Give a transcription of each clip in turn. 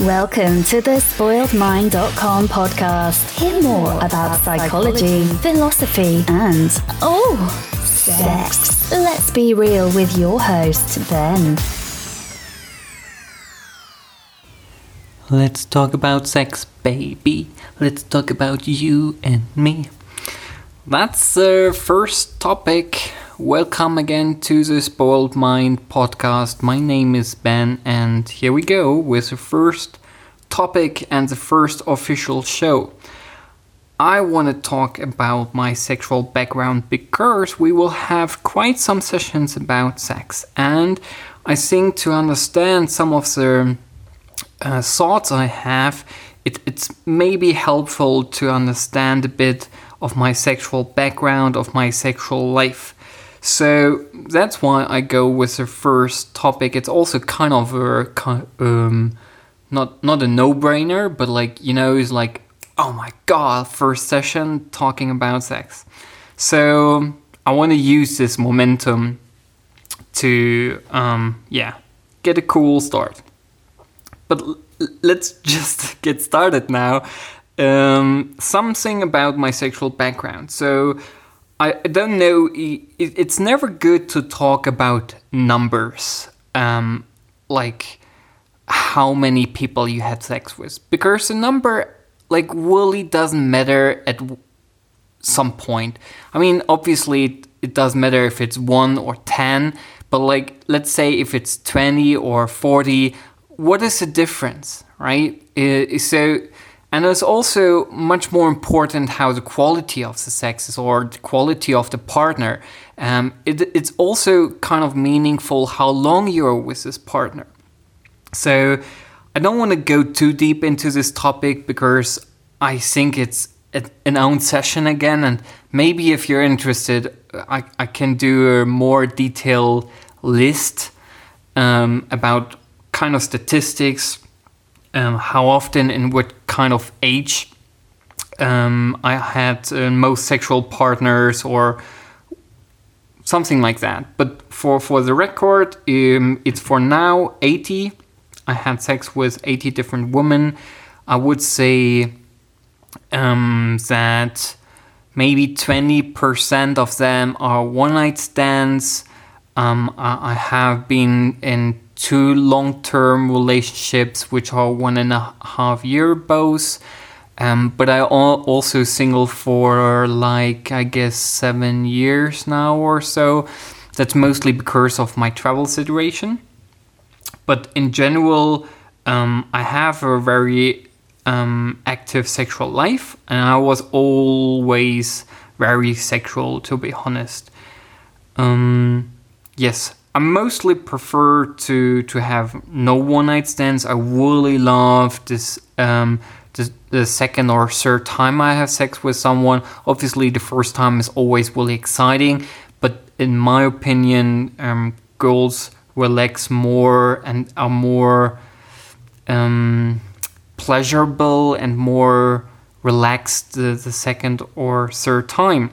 Welcome to the spoiledmind.com podcast. Hear more about psychology, philosophy, and oh, sex. Let's be real with your host, Ben. Let's talk about sex, baby. Let's talk about you and me. That's the first topic. Welcome again to the Spoiled Mind podcast. My name is Ben, and here we go with the first topic and the first official show. I want to talk about my sexual background because we will have quite some sessions about sex, and I think to understand some of the uh, thoughts I have, it, it's maybe helpful to understand a bit of my sexual background, of my sexual life. So that's why I go with the first topic. It's also kind of a um, not not a no-brainer, but like you know, it's like oh my god, first session talking about sex. So I want to use this momentum to um, yeah get a cool start. But l- let's just get started now. Um, something about my sexual background. So I don't know. It's never good to talk about numbers, um, like how many people you had sex with, because the number like really doesn't matter at some point. I mean, obviously it, it does matter if it's one or ten, but like let's say if it's twenty or forty, what is the difference, right? Uh, so and it's also much more important how the quality of the sex is or the quality of the partner. Um, it, it's also kind of meaningful how long you're with this partner. So I don't want to go too deep into this topic because I think it's an own session again. And maybe if you're interested, I, I can do a more detailed list um, about kind of statistics um, how often and what kind of age um, I had uh, most sexual partners or something like that. But for, for the record, um, it's for now 80. I had sex with 80 different women. I would say um, that maybe 20% of them are one night stands. Um, I, I have been in two long term relationships, which are one and a half year both. Um, but I also single for like I guess seven years now or so. That's mostly because of my travel situation. But in general, um, I have a very um, active sexual life, and I was always very sexual, to be honest. Um, yes, I mostly prefer to to have no one night stands. I really love this um, the, the second or third time I have sex with someone. Obviously, the first time is always really exciting, but in my opinion, um, girls relax more and are more um, pleasurable and more relaxed the, the second or third time.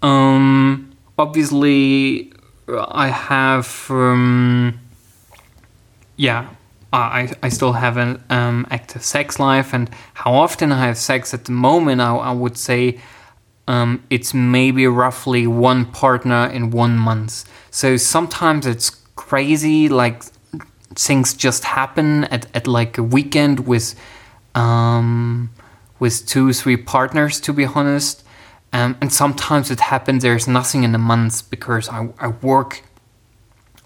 Um, obviously, I have, um, yeah, I, I still have an um, active sex life, and how often I have sex at the moment, I, I would say um, it's maybe roughly one partner in one month. So sometimes it's crazy, like things just happen at, at like a weekend with um, with two three partners. To be honest, um, and sometimes it happens there's nothing in the months because I, I work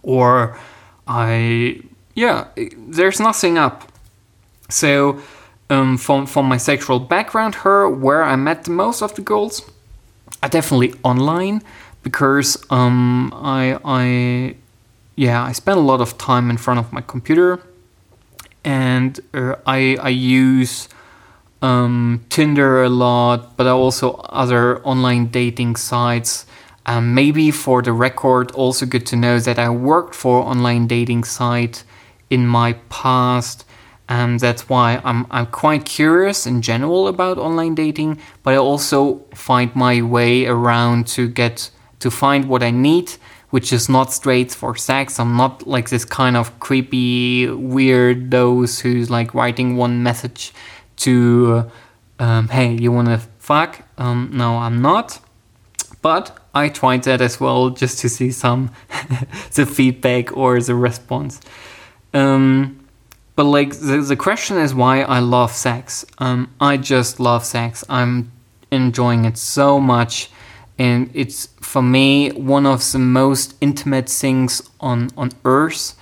or I, yeah, there's nothing up. So, um, from, from my sexual background, her, where I met the most of the girls, I definitely online because um, I, I, yeah, I spend a lot of time in front of my computer and uh, I, I use um, Tinder a lot, but also other online dating sites. Um, maybe for the record, also good to know that I worked for online dating site in my past, and that's why I'm I'm quite curious in general about online dating. But I also find my way around to get to find what I need which is not straight for sex. I'm not like this kind of creepy weirdos who's like writing one message to, um, hey, you wanna fuck? Um, no, I'm not. But I tried that as well just to see some the feedback or the response. Um, but like the, the question is why I love sex. Um, I just love sex. I'm enjoying it so much, and it's for me one of the most intimate things on on earth.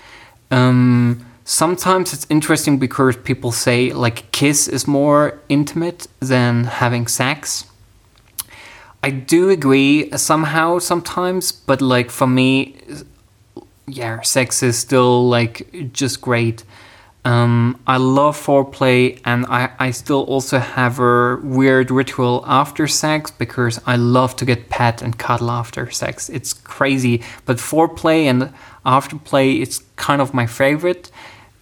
Um, sometimes it's interesting because people say like kiss is more intimate than having sex. I do agree somehow sometimes, but like for me, yeah, sex is still like just great. Um, I love foreplay, and I, I still also have a weird ritual after sex because I love to get pet and cuddle after sex. It's crazy, but foreplay and afterplay it's kind of my favorite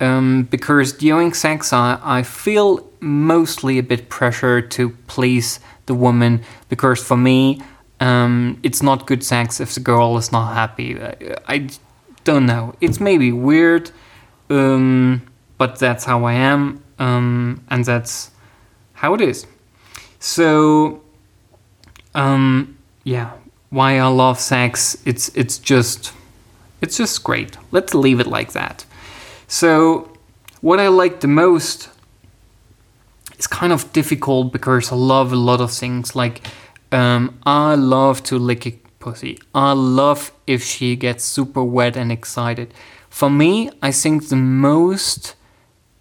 um, because during sex I, I feel mostly a bit pressure to please the woman because for me um, it's not good sex if the girl is not happy. I, I don't know. It's maybe weird. Um, but that's how I am, um, and that's how it is. So, um, yeah, why I love sex? It's it's just it's just great. Let's leave it like that. So, what I like the most is kind of difficult because I love a lot of things. Like, um, I love to lick a pussy. I love if she gets super wet and excited. For me, I think the most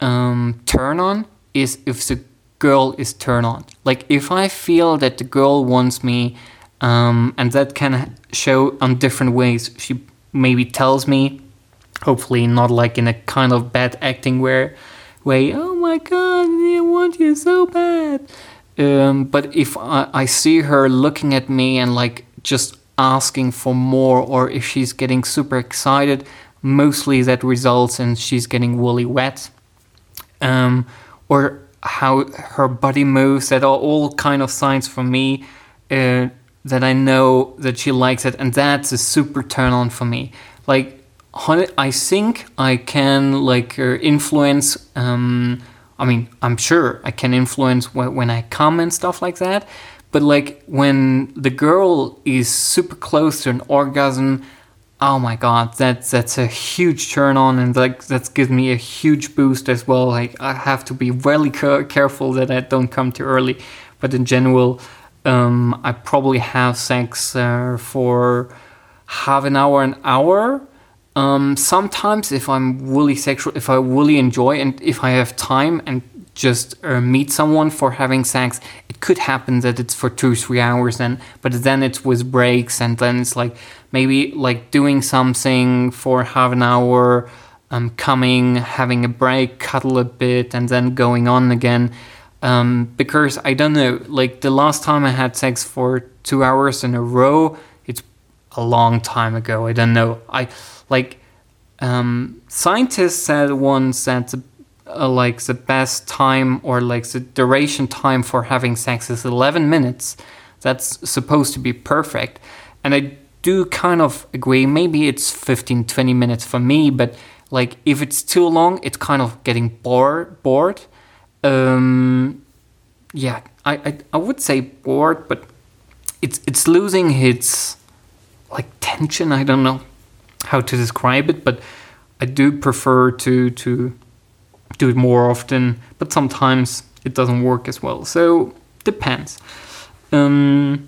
um, turn on is if the girl is turn on. Like if I feel that the girl wants me, um, and that can show on different ways. She maybe tells me, hopefully not like in a kind of bad acting where, way. Oh my god, I want you so bad. Um, but if I, I see her looking at me and like just asking for more, or if she's getting super excited, mostly that results in she's getting woolly wet um, or how her body moves that are all kind of signs for me uh, that I know that she likes it and that's a super turn on for me like I think I can like uh, influence um, I mean I'm sure I can influence when I come and stuff like that but like when the girl is super close to an orgasm oh my god that's that's a huge turn on and like that gives me a huge boost as well like i have to be really careful that i don't come too early but in general um, i probably have sex uh, for half an hour an hour um, sometimes if i'm really sexual if i really enjoy and if i have time and just uh, meet someone for having sex it could happen that it's for two three hours then but then it's with breaks and then it's like maybe like doing something for half an hour, um, coming, having a break, cuddle a bit, and then going on again. Um, because I don't know, like the last time I had sex for two hours in a row, a long time ago. I don't know. I like um, scientists said once that uh, like the best time or like the duration time for having sex is 11 minutes. That's supposed to be perfect, and I do kind of agree. Maybe it's 15, 20 minutes for me, but like if it's too long, it's kind of getting bored. Bored. Um, yeah, I, I I would say bored, but it's it's losing its like tension. I don't know how to describe it, but I do prefer to to do it more often. But sometimes it doesn't work as well. So depends. Um,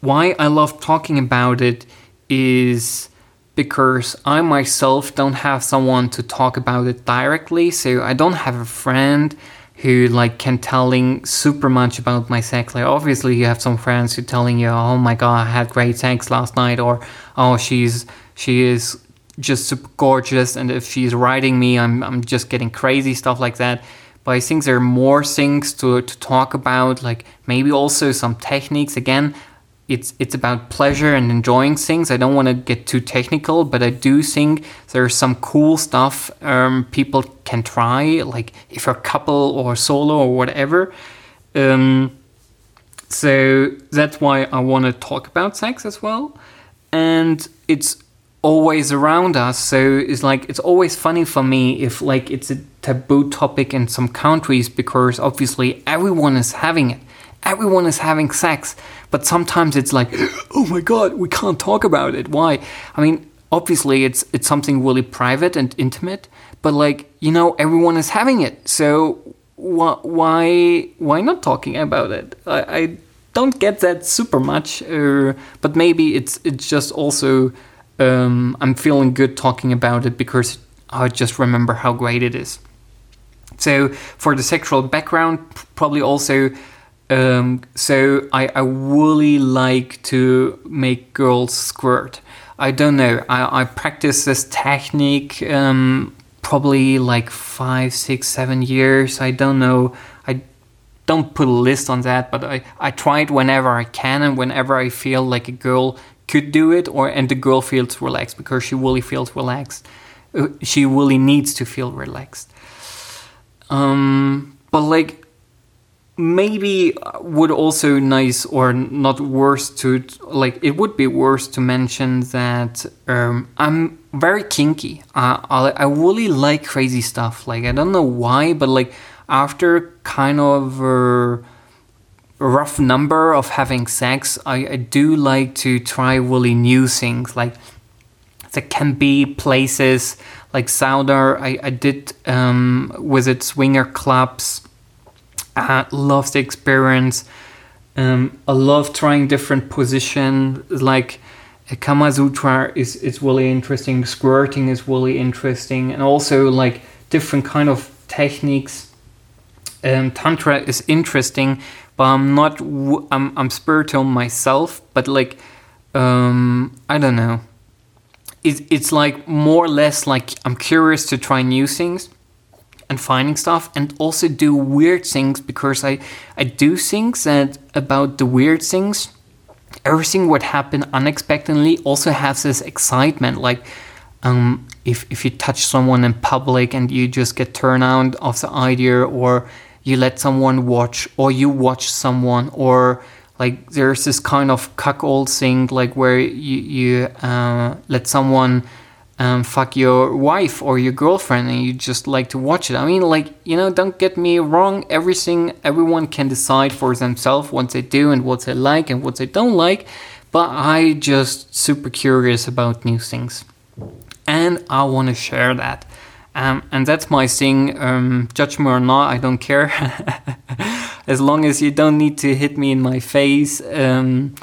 why I love talking about it is because I myself don't have someone to talk about it directly, so I don't have a friend who like can telling super much about my sex. Like obviously you have some friends who telling you, "Oh my god, I had great sex last night," or "Oh, she's she is just super gorgeous," and if she's riding me, I'm I'm just getting crazy stuff like that. But I think there are more things to to talk about, like maybe also some techniques. Again, it's it's about pleasure and enjoying things. I don't want to get too technical, but I do think there's some cool stuff um, people can try, like if you're a couple or solo or whatever. Um, so that's why I want to talk about sex as well. and it's always around us so it's like it's always funny for me if like it's a taboo topic in some countries because obviously everyone is having it everyone is having sex but sometimes it's like oh my god we can't talk about it. Why? I mean obviously it's it's something really private and intimate but like you know everyone is having it. So wh- why why not talking about it? I, I don't get that super much uh, but maybe it's it's just also um, i'm feeling good talking about it because i just remember how great it is. So for the sexual background probably also um, so I, I really like to make girls squirt I don't know. I, I practice this technique um, probably like five, six, seven years. I don't know. I don't put a list on that, but I, I try it whenever I can and whenever I feel like a girl could do it or and the girl feels relaxed because she really feels relaxed. Uh, she really needs to feel relaxed. Um, but like maybe would also nice or not worse to like it would be worse to mention that um, I'm very kinky. I, I really like crazy stuff. Like I don't know why, but like after kind of a rough number of having sex, I, I do like to try really new things. Like there can be places like Sauder. I, I did um, visit swinger clubs I love the experience. Um, I love trying different positions. Like a Kama Sutra is is really interesting. Squirting is really interesting, and also like different kind of techniques. Um, Tantra is interesting, but I'm not. I'm I'm spiritual myself, but like um, I don't know. It, it's like more or less like I'm curious to try new things and finding stuff and also do weird things because I, I do things that about the weird things everything would happen unexpectedly also has this excitement like um, if, if you touch someone in public and you just get turned on of the idea or you let someone watch or you watch someone or like there's this kind of cuckold thing like where you, you uh, let someone um, fuck your wife or your girlfriend and you just like to watch it. I mean, like, you know, don't get me wrong, everything, everyone can decide for themselves what they do and what they like and what they don't like, but I just super curious about new things. And I want to share that. Um, and that's my thing. Um, judge me or not, I don't care. as long as you don't need to hit me in my face. Um,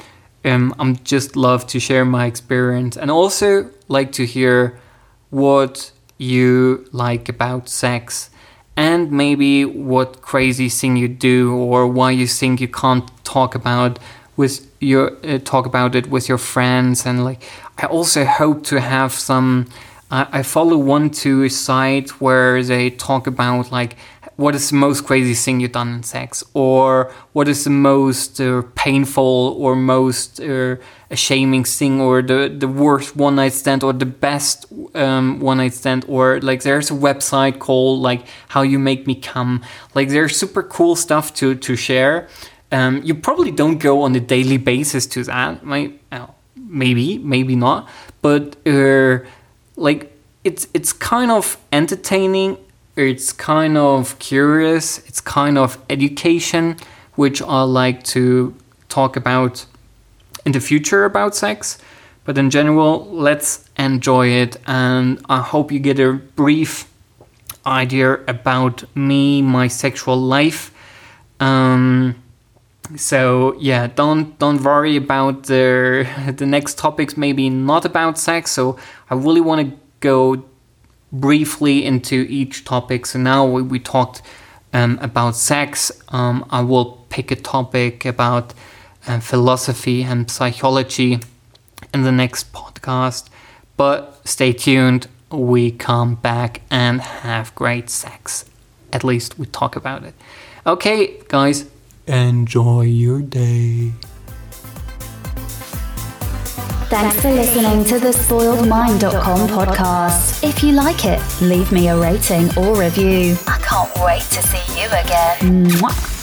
um, I'm just love to share my experience and also like to hear what you like about sex and maybe what crazy thing you do or why you think you can't talk about with your uh, talk about it with your friends and like I also hope to have some I, I follow one two site where they talk about like what is the most crazy thing you've done in sex? Or what is the most uh, painful or most uh, shaming thing or the, the worst one night stand or the best um, one night stand? Or like there's a website called like how you make me come. Like there's super cool stuff to to share. Um, you probably don't go on a daily basis to that. Right? maybe maybe not. But uh, like it's it's kind of entertaining it's kind of curious, it's kind of education, which I like to talk about in the future about sex. But in general, let's enjoy it, and I hope you get a brief idea about me, my sexual life. Um, so yeah, don't don't worry about the the next topics. Maybe not about sex. So I really want to go briefly into each topic. So now we, we talked um, about sex. Um, I will pick a topic about uh, philosophy and psychology in the next podcast. But stay tuned. We come back and have great sex. At least we talk about it. Okay, guys, enjoy your day. Thanks for listening to the spoiledmind.com podcast. If you like it, leave me a rating or review. I can't wait to see you again. Mwah.